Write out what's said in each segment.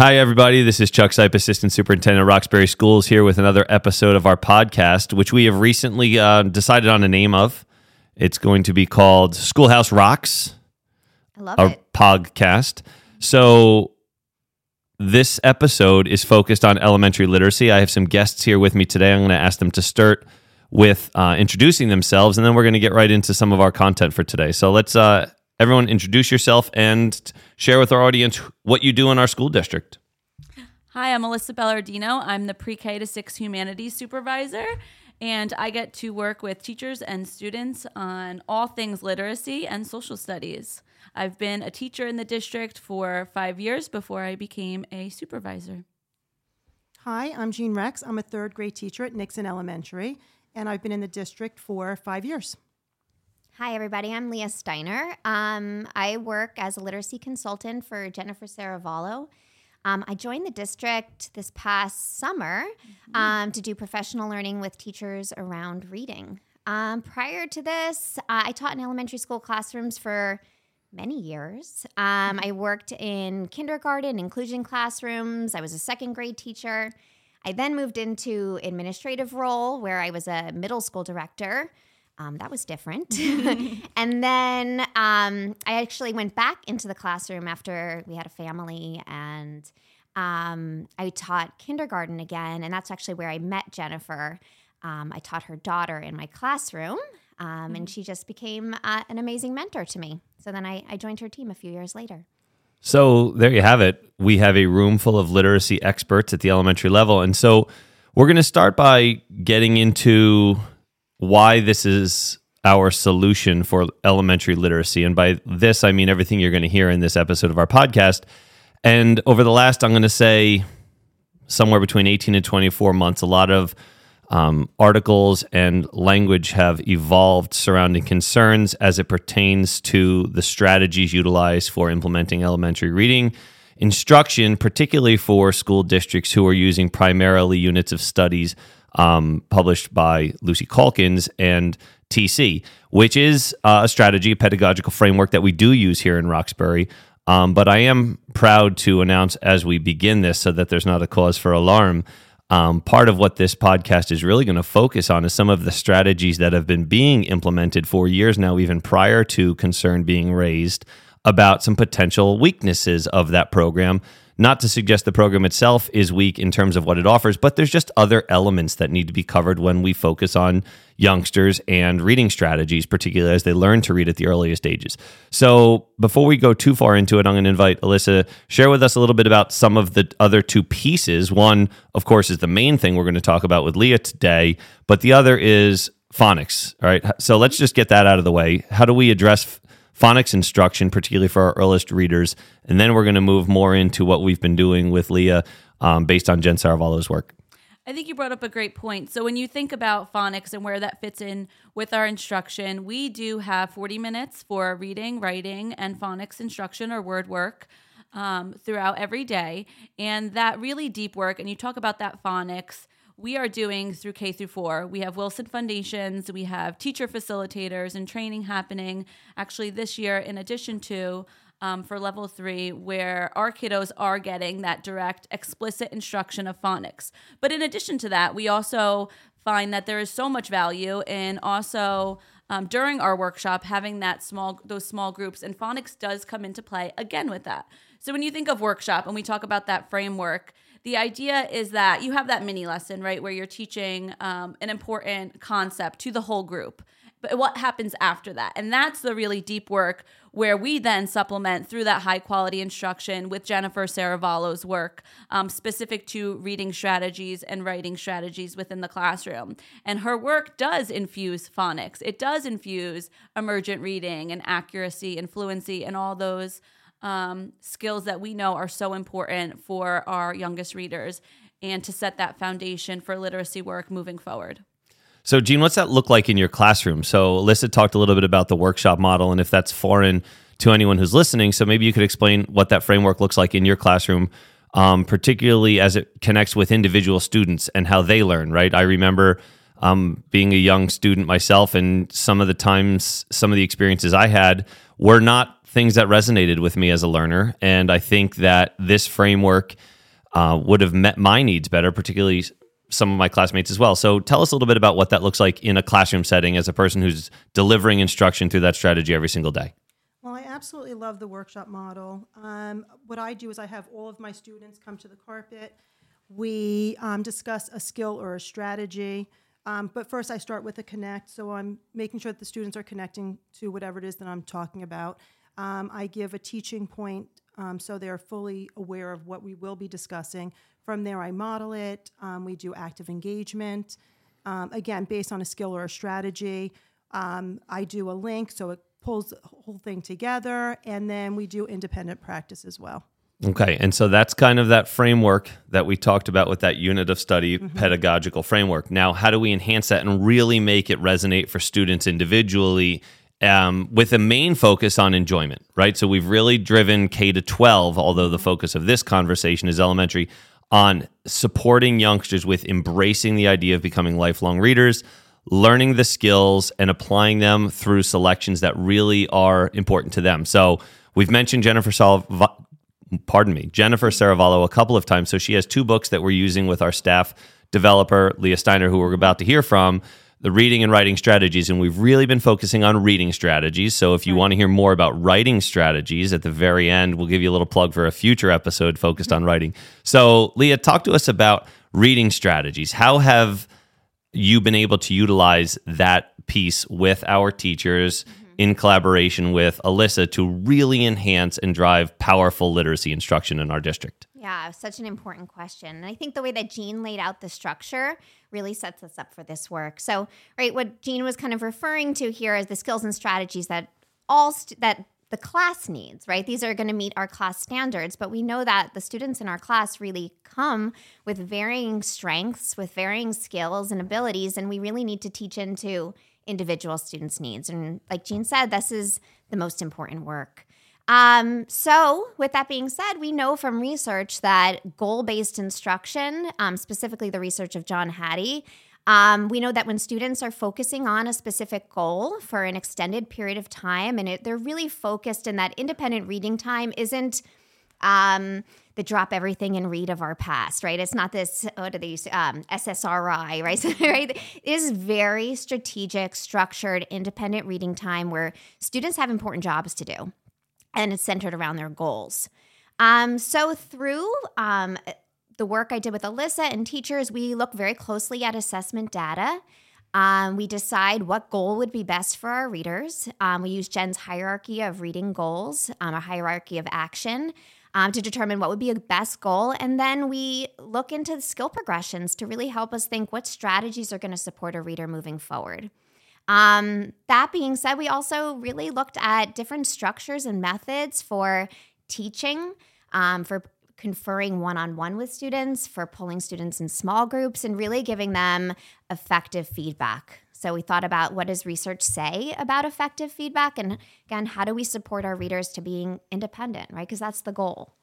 Hi, everybody. This is Chuck Seipp, Assistant Superintendent of Roxbury Schools, here with another episode of our podcast, which we have recently uh, decided on a name of. It's going to be called Schoolhouse Rocks, I love our it. podcast. So, this episode is focused on elementary literacy. I have some guests here with me today. I'm going to ask them to start with uh, introducing themselves, and then we're going to get right into some of our content for today. So, let's uh, everyone introduce yourself and share with our audience what you do in our school district. Hi, I'm Melissa Bellardino. I'm the pre K to 6 humanities supervisor, and I get to work with teachers and students on all things literacy and social studies. I've been a teacher in the district for five years before I became a supervisor. Hi, I'm Jean Rex. I'm a third grade teacher at Nixon Elementary, and I've been in the district for five years. Hi, everybody. I'm Leah Steiner. Um, I work as a literacy consultant for Jennifer Serravallo. Um, I joined the district this past summer um, to do professional learning with teachers around reading. Um, prior to this, uh, I taught in elementary school classrooms for many years. Um, I worked in kindergarten, inclusion classrooms. I was a second grade teacher. I then moved into administrative role where I was a middle school director. Um, that was different. and then um, I actually went back into the classroom after we had a family and um, I taught kindergarten again. And that's actually where I met Jennifer. Um, I taught her daughter in my classroom, um, and she just became uh, an amazing mentor to me. So then I, I joined her team a few years later. So there you have it. We have a room full of literacy experts at the elementary level. And so we're going to start by getting into why this is our solution for elementary literacy. And by this, I mean everything you're going to hear in this episode of our podcast. And over the last, I'm going to say, somewhere between 18 and 24 months, a lot of um, articles and language have evolved surrounding concerns as it pertains to the strategies utilized for implementing elementary reading instruction, particularly for school districts who are using primarily units of studies um, published by Lucy Calkins and TC, which is uh, a strategy, a pedagogical framework that we do use here in Roxbury. Um, but I am proud to announce as we begin this so that there's not a cause for alarm. Um, part of what this podcast is really going to focus on is some of the strategies that have been being implemented for years now, even prior to concern being raised about some potential weaknesses of that program. Not to suggest the program itself is weak in terms of what it offers, but there's just other elements that need to be covered when we focus on youngsters and reading strategies, particularly as they learn to read at the earliest ages. So, before we go too far into it, I'm going to invite Alyssa share with us a little bit about some of the other two pieces. One, of course, is the main thing we're going to talk about with Leah today, but the other is phonics. All right. So, let's just get that out of the way. How do we address phonics instruction, particularly for our earliest readers. And then we're going to move more into what we've been doing with Leah um, based on Jen Serravallo's work. I think you brought up a great point. So when you think about phonics and where that fits in with our instruction, we do have 40 minutes for reading, writing, and phonics instruction or word work um, throughout every day. And that really deep work, and you talk about that phonics we are doing through K through 4. We have Wilson Foundations, we have teacher facilitators and training happening actually this year in addition to um, for level three, where our kiddos are getting that direct, explicit instruction of phonics. But in addition to that, we also find that there is so much value in also um, during our workshop having that small those small groups, and phonics does come into play again with that. So when you think of workshop and we talk about that framework, the idea is that you have that mini lesson, right, where you're teaching um, an important concept to the whole group. But what happens after that? And that's the really deep work where we then supplement through that high quality instruction with Jennifer Serravallo's work um, specific to reading strategies and writing strategies within the classroom. And her work does infuse phonics, it does infuse emergent reading and accuracy and fluency and all those um, skills that we know are so important for our youngest readers and to set that foundation for literacy work moving forward. So, Jean, what's that look like in your classroom? So, Alyssa talked a little bit about the workshop model and if that's foreign to anyone who's listening. So, maybe you could explain what that framework looks like in your classroom, um, particularly as it connects with individual students and how they learn, right? I remember um, being a young student myself, and some of the times, some of the experiences I had were not things that resonated with me as a learner. And I think that this framework uh, would have met my needs better, particularly some of my classmates as well. So tell us a little bit about what that looks like in a classroom setting as a person who's delivering instruction through that strategy every single day. Well, I absolutely love the workshop model. Um, what I do is I have all of my students come to the carpet. We um, discuss a skill or a strategy. Um, but first, I start with a connect. So I'm making sure that the students are connecting to whatever it is that I'm talking about. Um, I give a teaching point um, so they're fully aware of what we will be discussing. From there, I model it. Um, we do active engagement, um, again, based on a skill or a strategy. Um, I do a link, so it pulls the whole thing together, and then we do independent practice as well. Okay. And so that's kind of that framework that we talked about with that unit of study pedagogical framework. Now, how do we enhance that and really make it resonate for students individually um, with a main focus on enjoyment, right? So we've really driven K to 12, although the focus of this conversation is elementary, on supporting youngsters with embracing the idea of becoming lifelong readers, learning the skills, and applying them through selections that really are important to them. So we've mentioned Jennifer Sol- pardon me, Jennifer Serravallo a couple of times. So she has two books that we're using with our staff developer, Leah Steiner, who we're about to hear from, the reading and writing strategies. And we've really been focusing on reading strategies. So if you hmm. want to hear more about writing strategies at the very end, we'll give you a little plug for a future episode focused on writing. So, Leah, talk to us about reading strategies. How have you been able to utilize that piece with our teachers in collaboration with Alyssa to really enhance and drive powerful literacy instruction in our district? Yeah, such an important question. And I think the way that Jean laid out the structure really sets us up for this work. So, right, what Jean was kind of referring to here is the skills and strategies that all st- that the class needs, right? These are going to meet our class standards, but we know that the students in our class really come with varying strengths, with varying skills and abilities, and we really need to teach into individual students' needs. And like Jean said, this is the most important work. Um, so, with that being said, we know from research that goal based instruction, um, specifically the research of John Hattie, um, we know that when students are focusing on a specific goal for an extended period of time and it, they're really focused, and that independent reading time isn't um, the drop everything and read of our past, right? It's not this, what are these, um, SSRI, right? Right? It is very strategic, structured, independent reading time where students have important jobs to do and it's centered around their goals. Um, so through um, the work I did with Alyssa and teachers, we look very closely at assessment data. Um, we decide what goal would be best for our readers. Um, we use Jen's hierarchy of reading goals, um, a hierarchy of action, um, to determine what would be a best goal. And then we look into skill progressions to really help us think what strategies are going to support a reader moving forward. Um, that being said, we also really looked at different structures and methods for teaching, um, for conferring one on one with students, for pulling students in small groups, and really giving them effective feedback. So we thought about what does research say about effective feedback, and again, how do we support our readers to being independent, right? Because that's the goal.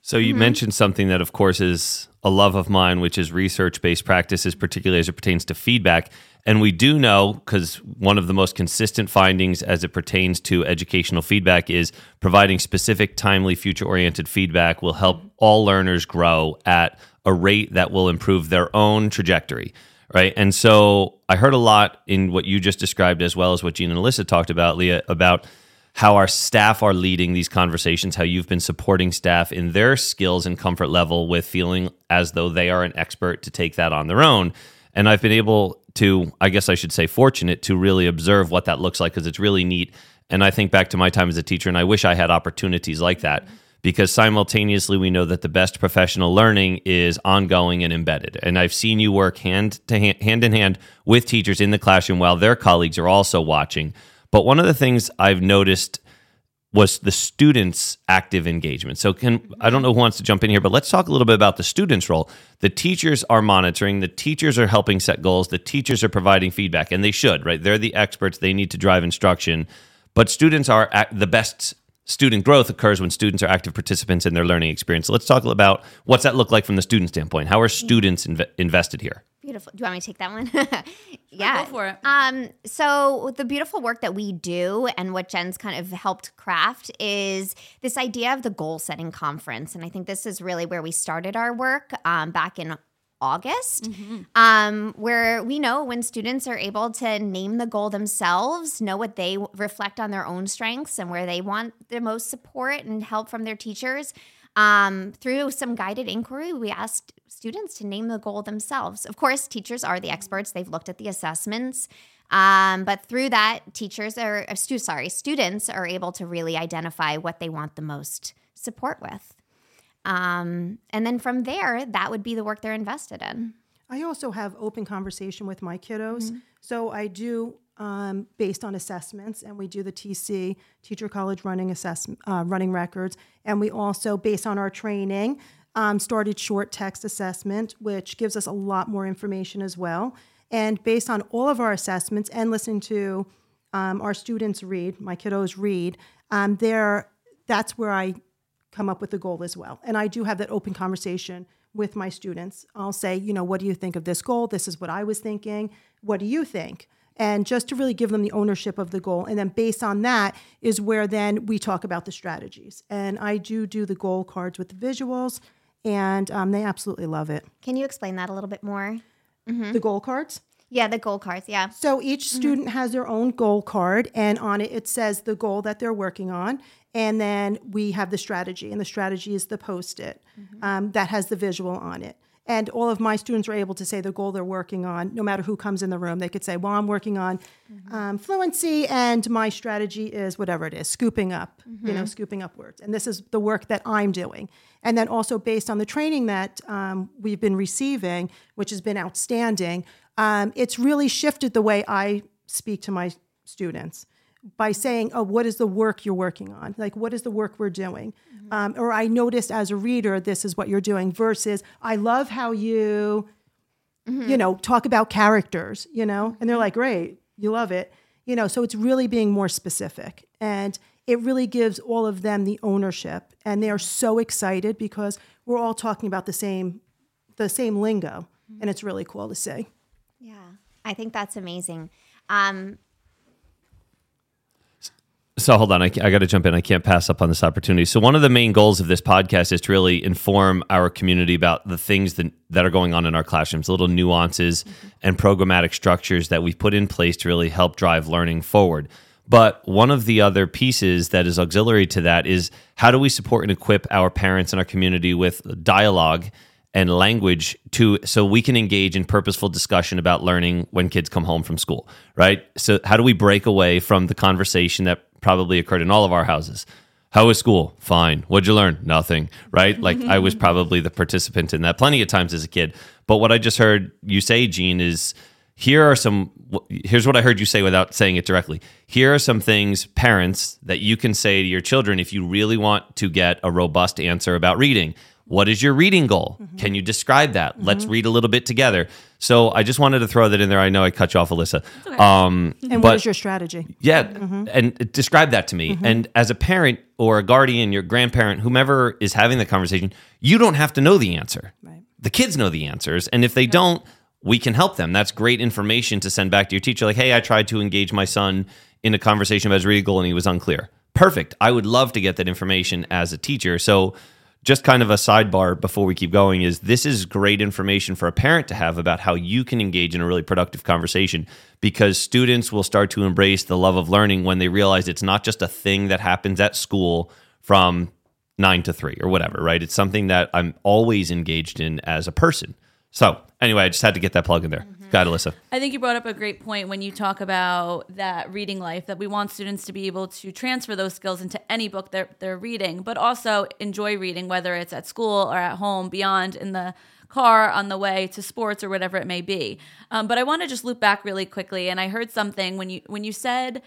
So you mm-hmm. mentioned something that, of course, is a love of mine, which is research-based practices, particularly as it pertains to feedback. And we do know, because one of the most consistent findings as it pertains to educational feedback is providing specific, timely, future-oriented feedback will help mm-hmm. all learners grow at a rate that will improve their own trajectory. Right. And so I heard a lot in what you just described, as well as what Jean and Alyssa talked about, Leah, about how our staff are leading these conversations, how you've been supporting staff in their skills and comfort level with feeling as though they are an expert to take that on their own. And I've been able to, I guess I should say, fortunate to really observe what that looks like because it's really neat. And I think back to my time as a teacher, and I wish I had opportunities like that because simultaneously we know that the best professional learning is ongoing and embedded. And I've seen you work hand to hand, hand in hand with teachers in the classroom while their colleagues are also watching. But one of the things I've noticed was the students' active engagement. So, can I don't know who wants to jump in here, but let's talk a little bit about the students' role. The teachers are monitoring, the teachers are helping set goals, the teachers are providing feedback, and they should, right? They're the experts, they need to drive instruction. But students are the best student growth occurs when students are active participants in their learning experience. So let's talk about what's that look like from the student standpoint. How are students inv- invested here? Beautiful. Do you want me to take that one? yeah. go for it. Um, so the beautiful work that we do and what Jen's kind of helped craft is this idea of the goal setting conference. And I think this is really where we started our work um, back in August, um, where we know when students are able to name the goal themselves, know what they reflect on their own strengths and where they want the most support and help from their teachers. Um, through some guided inquiry, we asked students to name the goal themselves. Of course, teachers are the experts; they've looked at the assessments. Um, but through that, teachers are, uh, sorry, students are able to really identify what they want the most support with. Um, and then from there, that would be the work they're invested in. I also have open conversation with my kiddos. Mm-hmm. So I do um, based on assessments, and we do the TC Teacher College Running Assessment uh, Running Records, and we also based on our training um, started short text assessment, which gives us a lot more information as well. And based on all of our assessments and listening to um, our students read, my kiddos read, um, there that's where I come up with the goal as well. And I do have that open conversation with my students. I'll say, you know, what do you think of this goal? This is what I was thinking. What do you think? And just to really give them the ownership of the goal. And then based on that is where then we talk about the strategies. And I do do the goal cards with the visuals, and um, they absolutely love it. Can you explain that a little bit more? The goal cards. Yeah, the goal cards. Yeah. So each student has their own goal card, and on it it says the goal that they're working on, and then we have the strategy, and the strategy is the post-it um, that has the visual on it. And all of my students are able to say the goal they're working on, no matter who comes in the room. They could say, "Well, I'm working on um, fluency, and my strategy is whatever it is, scooping up, you know, scooping up words. And this is the work that I'm doing. And then also based on the training that um, we've been receiving, which has been outstanding, um, it's really shifted the way I speak to my students by saying, "Oh, what is the work you're working on? Like, what is the work we're doing?" Um, or I noticed as a reader, this is what you're doing. Versus, I love how you, you know, talk about characters. You know, and they're like, "Great, you love it." You know, so it's really being more specific, and it really gives all of them the ownership, and they are so excited because we're all talking about the same, the same lingo, and it's really cool to see. Yeah. I think that's amazing. Um, So hold on, I, I got to jump in. I can't pass up on this opportunity. So one of the main goals of this podcast is to really inform our community about the things that, that are going on in our classrooms, little nuances and programmatic structures that we've put in place to really help drive learning forward. But one of the other pieces that is auxiliary to that is how do we support and equip our parents and our community with dialogue and language to so we can engage in purposeful discussion about learning when kids come home from school, right? So how do we break away from the conversation that probably occurred in all of our houses? How was school? Fine. What'd you learn? Nothing. Right? Like I was probably the participant in that plenty of times as a kid. But what I just heard you say, Jean, is here are some here's what I heard you say without saying it directly. Here are some things, parents, that you can say to your children if you really want to get a robust answer about reading. What is your reading goal? Mm-hmm. Can you describe that? Mm-hmm. Let's read a little bit together. So I just wanted to throw that in there. I know I cut you off, Alyssa. Um, And but- what is your strategy? yeah, mm-hmm. and describe that to me. And as a parent or a guardian, your grandparent, whomever is having the conversation, you don't have to know the answer. Right. The kids know the answers, and if they don't, we can help them. That's great information to send back to your teacher. Like, hey, I tried to engage my son in a conversation about his reading goal, and he was unclear. Perfect. I would love to get that information as a teacher. So. Just kind of a sidebar before we keep going is this is great information for a parent to have about how you can engage in a really productive conversation because students will start to embrace the love of learning when they realize it's not just a thing that happens at school from nine to three or whatever, right? It's something that I'm always engaged in as a person. So, anyway, I just had to get that plug in there. Got Alyssa. I think you brought up a great point when you talk about that reading life that we want students to be able to transfer those skills into any book they're, they're reading, but also enjoy reading, whether it's at school or at home, beyond in the car, on the way to sports or whatever it may be. Um, but I want to just loop back really quickly, and I heard something when you when you said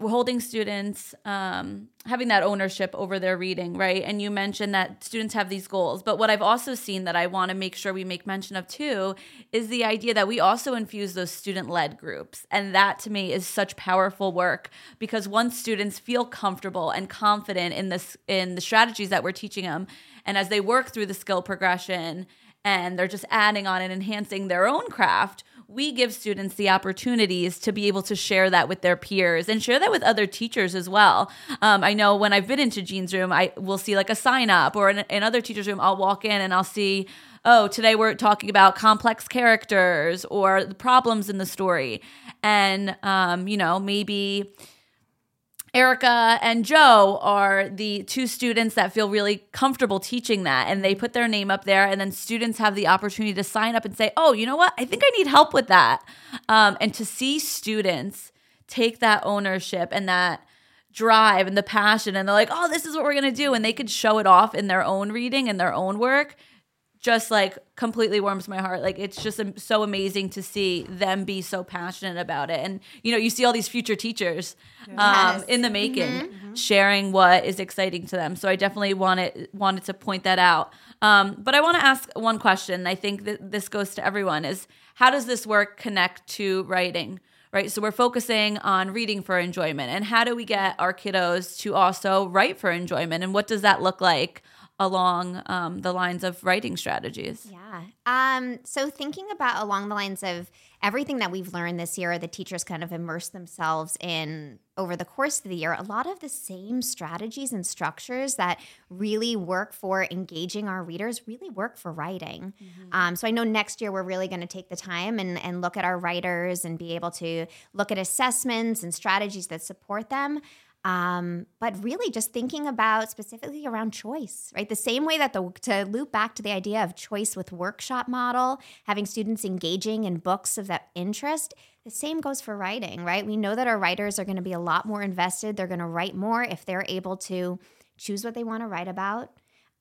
holding students um, having that ownership over their reading right? And you mentioned that students have these goals. But what i've also seen that i want to make sure we make mention of too is the idea that we also infuse those student-led groups. And that to me is such powerful work because once students feel comfortable and confident in this in the strategies that we're teaching them and as they work through the skill progression and they're just adding on and enhancing their own craft, we give students the opportunities to be able to share that with their peers and share that with other teachers as well. Um, I know when I've been into Jean's room, I will see like a sign up, or in another teacher's room, I'll walk in and I'll see, oh, today we're talking about complex characters or the problems in the story. And, um, you know, maybe Erica and Joe are the two students that feel really comfortable teaching that, and they put their name up there, and then students have the opportunity to sign up and say, "Oh, you know what? I think I need help with that," um, and to see students take that ownership and that drive and the passion, and they're like, "Oh, this is what we're gonna do," and they could show it off in their own reading and their own work just like completely warms my heart. Like it's just so amazing to see them be so passionate about it. And you know, you see all these future teachers um, yes. in the making mm-hmm. sharing what is exciting to them. So I definitely wanted wanted to point that out. Um, but I want to ask one question. I think that this goes to everyone: is how does this work connect to writing? Right. So we're focusing on reading for enjoyment, and how do we get our kiddos to also write for enjoyment? And what does that look like? Along um, the lines of writing strategies? Yeah. Um, so thinking about along the lines of everything that we've learned this year, the teachers kind of immerse themselves in over the course of the year. A lot of the same strategies and structures that really work for engaging our readers really work for writing. Mm-hmm. Um, so I know next year we're really going to take the time and, and look at our writers and be able to look at assessments and strategies that support them. Um, but really just thinking about specifically around choice, right? The same way that the to loop back to the idea of choice with workshop model, having students engaging in books of that interest, the same goes for writing, right? We know that our writers are going to be a lot more invested. They're going to write more if they're able to choose what they want to write about.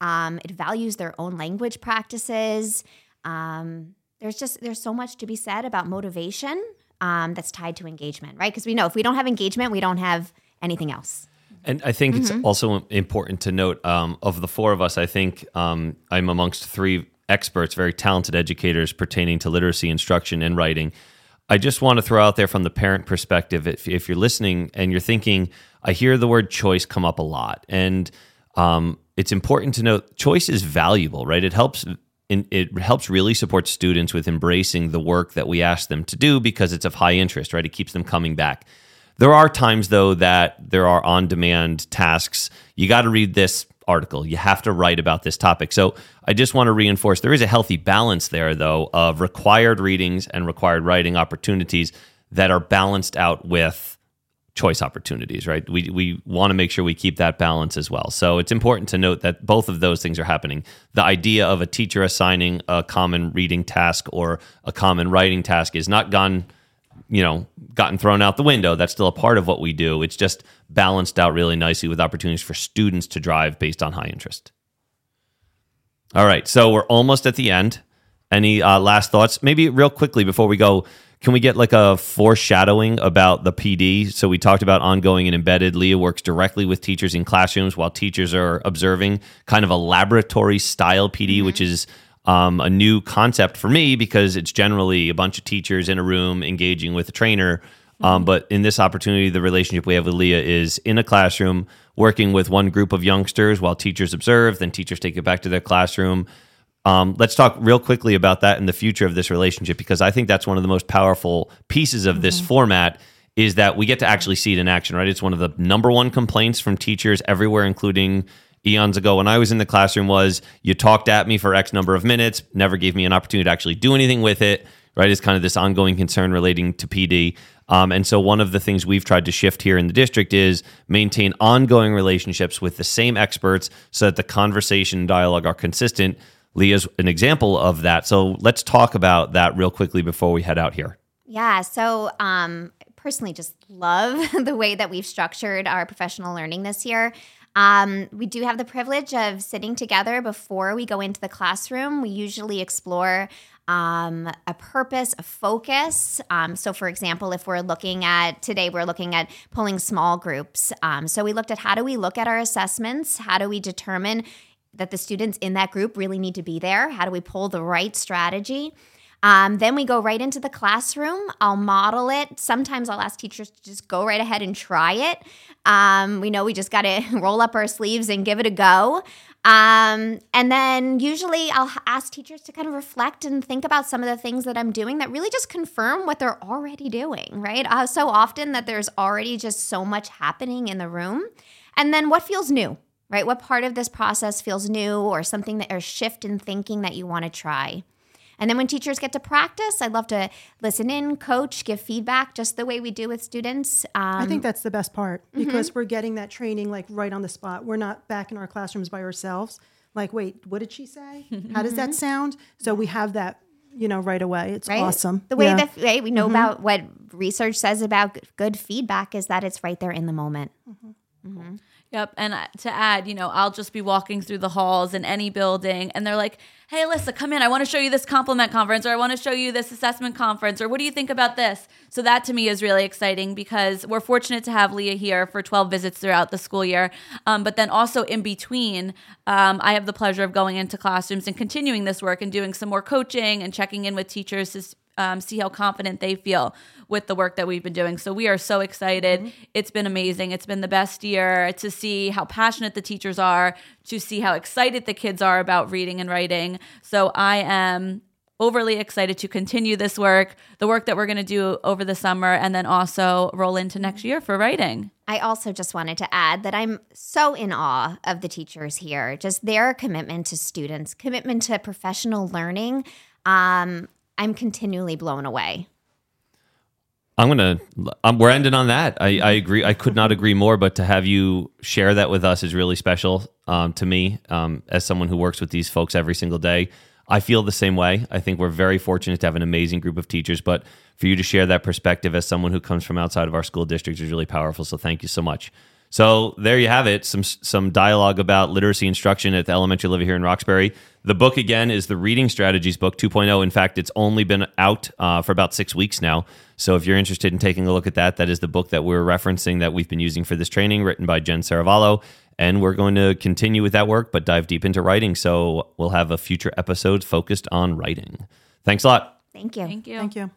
Um, it values their own language practices. Um, there's just there's so much to be said about motivation um, that's tied to engagement, right? Because we know if we don't have engagement, we don't have anything else. And I think mm-hmm. it's also important to note um, of the four of us, I think um, I'm amongst three experts, very talented educators pertaining to literacy instruction and writing. I just want to throw out there from the parent perspective if, if you're listening and you're thinking, I hear the word choice come up a lot. And um, it's important to note choice is valuable, right? It helps. It helps really support students with embracing the work that we ask them to do because it's of high interest, right? It keeps them coming back. There are times, though, that there are on demand tasks. You got to read this article. You have to write about this topic. So I just want to reinforce there is a healthy balance there, though, of required readings and required writing opportunities that are balanced out with choice opportunities, right? We, we want to make sure we keep that balance as well. So it's important to note that both of those things are happening. The idea of a teacher assigning a common reading task or a common writing task is not gone you know gotten thrown out the window. That's still a part of what we do. It's just balanced out really nicely with opportunities for students to drive based on high interest. All right so we're almost at the end. Any uh, last thoughts? Maybe real quickly before we go can we get like a foreshadowing about the pd so we talked about ongoing and embedded. Leah works directly with teachers in classrooms while teachers are observing kind of a laboratory style pd mm-hmm. which is um, a new concept for me because it's generally a bunch of teachers in a room engaging with a trainer. Um, but in this opportunity, the relationship we have with Leah is in a classroom working with one group of youngsters while teachers observe, then teachers take it back to their classroom. Um, let's talk real quickly about that in the future of this relationship because I think that's one of the most powerful pieces of this mm-hmm. format is that we get to actually see it in action, right? It's one of the number one complaints from teachers everywhere, including eons ago when I was in the classroom was you talked at me for X number of minutes, never gave me an opportunity to actually do anything with it, right? It's kind of this ongoing concern relating to PD. Um, and so, one of the things we've tried to shift here in the district is maintain ongoing relationships with the same experts so that the conversation and dialogue are consistent. Leah's an example of that. So, let's talk about that real quickly before we head out here. Yeah. So, um, personally, just love the way that we've structured our professional learning this year. Um, we do have the privilege of sitting together before we go into the classroom. We usually explore um, a purpose, a focus. Um, so, for example, if we're looking at today, we're looking at pulling small groups. Um, so, we looked at how do we look at our assessments? How do we determine that the students in that group really need to be there? How do we pull the right strategy? Um, then we go right into the classroom. I'll model it. Sometimes I'll ask teachers to just go right ahead and try it. Um, we know we just got to roll up our sleeves and give it a go. Um, and then usually I'll ask teachers to kind of reflect and think about some of the things that I'm doing that really just confirm what they're already doing, right? Uh, so often that there's already just so much happening in the room. And then what feels new, right? What part of this process feels new or something that or shift in thinking that you want to try? And then when teachers get to practice, I love to listen in, coach, give feedback, just the way we do with students. Um, I think um, that's the best part mm-hmm. because we're getting that training like right on the spot. We're not back in our classrooms by ourselves. Like, wait, what did she say? How does that mm-hmm. sound? So we have that, you know, right away. It's right? awesome. The way Yeah. that right, we know mm-hmm. about what research says about good feedback is that it's right there in the moment. Yep. And to add, you know, I'll just be walking through the halls in any building and they're like, hey, Alyssa, come in. I want to show you this compliment conference or I want to show you this assessment conference or what do you think about this? So that to me is really exciting because we're fortunate to have Leah here for 12 visits throughout the school year. Um, but then also in between, um, I have the pleasure of going into classrooms and continuing this work and doing some more coaching and checking in with teachers to um, see how confident they feel with the work that we've been doing. So we are so excited. It's been amazing. It's been the best year to see how passionate the teachers are, to see how excited the kids are about reading and writing. So I am overly excited to continue this work, the work that we're going to do over the summer, and then also roll into next year for writing. I also just wanted to add that I'm so in awe of the teachers here, just their commitment to students, commitment to professional learning. Um, I'm continually blown away. I'm gonna. Um, we're ending on that. I, I agree. I could not agree more. But to have you share that with us is really special um, to me um, as someone who works with these folks every single day. I feel the same way. I think we're very fortunate to have an amazing group of teachers. But for you to share that perspective as someone who comes from outside of our school district is really powerful. So thank you so much. So there you have it. Some some dialogue about literacy instruction at the elementary level here in Roxbury. The book again is the Reading Strategies book 2.0. In fact, it's only been out uh, for about six weeks now. So if you're interested in taking a look at that, that is the book that we're referencing that we've been using for this training, written by Jen Serravallo. And we're going to continue with that work, but dive deep into writing. So we'll have a future episode focused on writing. Thanks a lot. Thank you. Thank you. Thank you.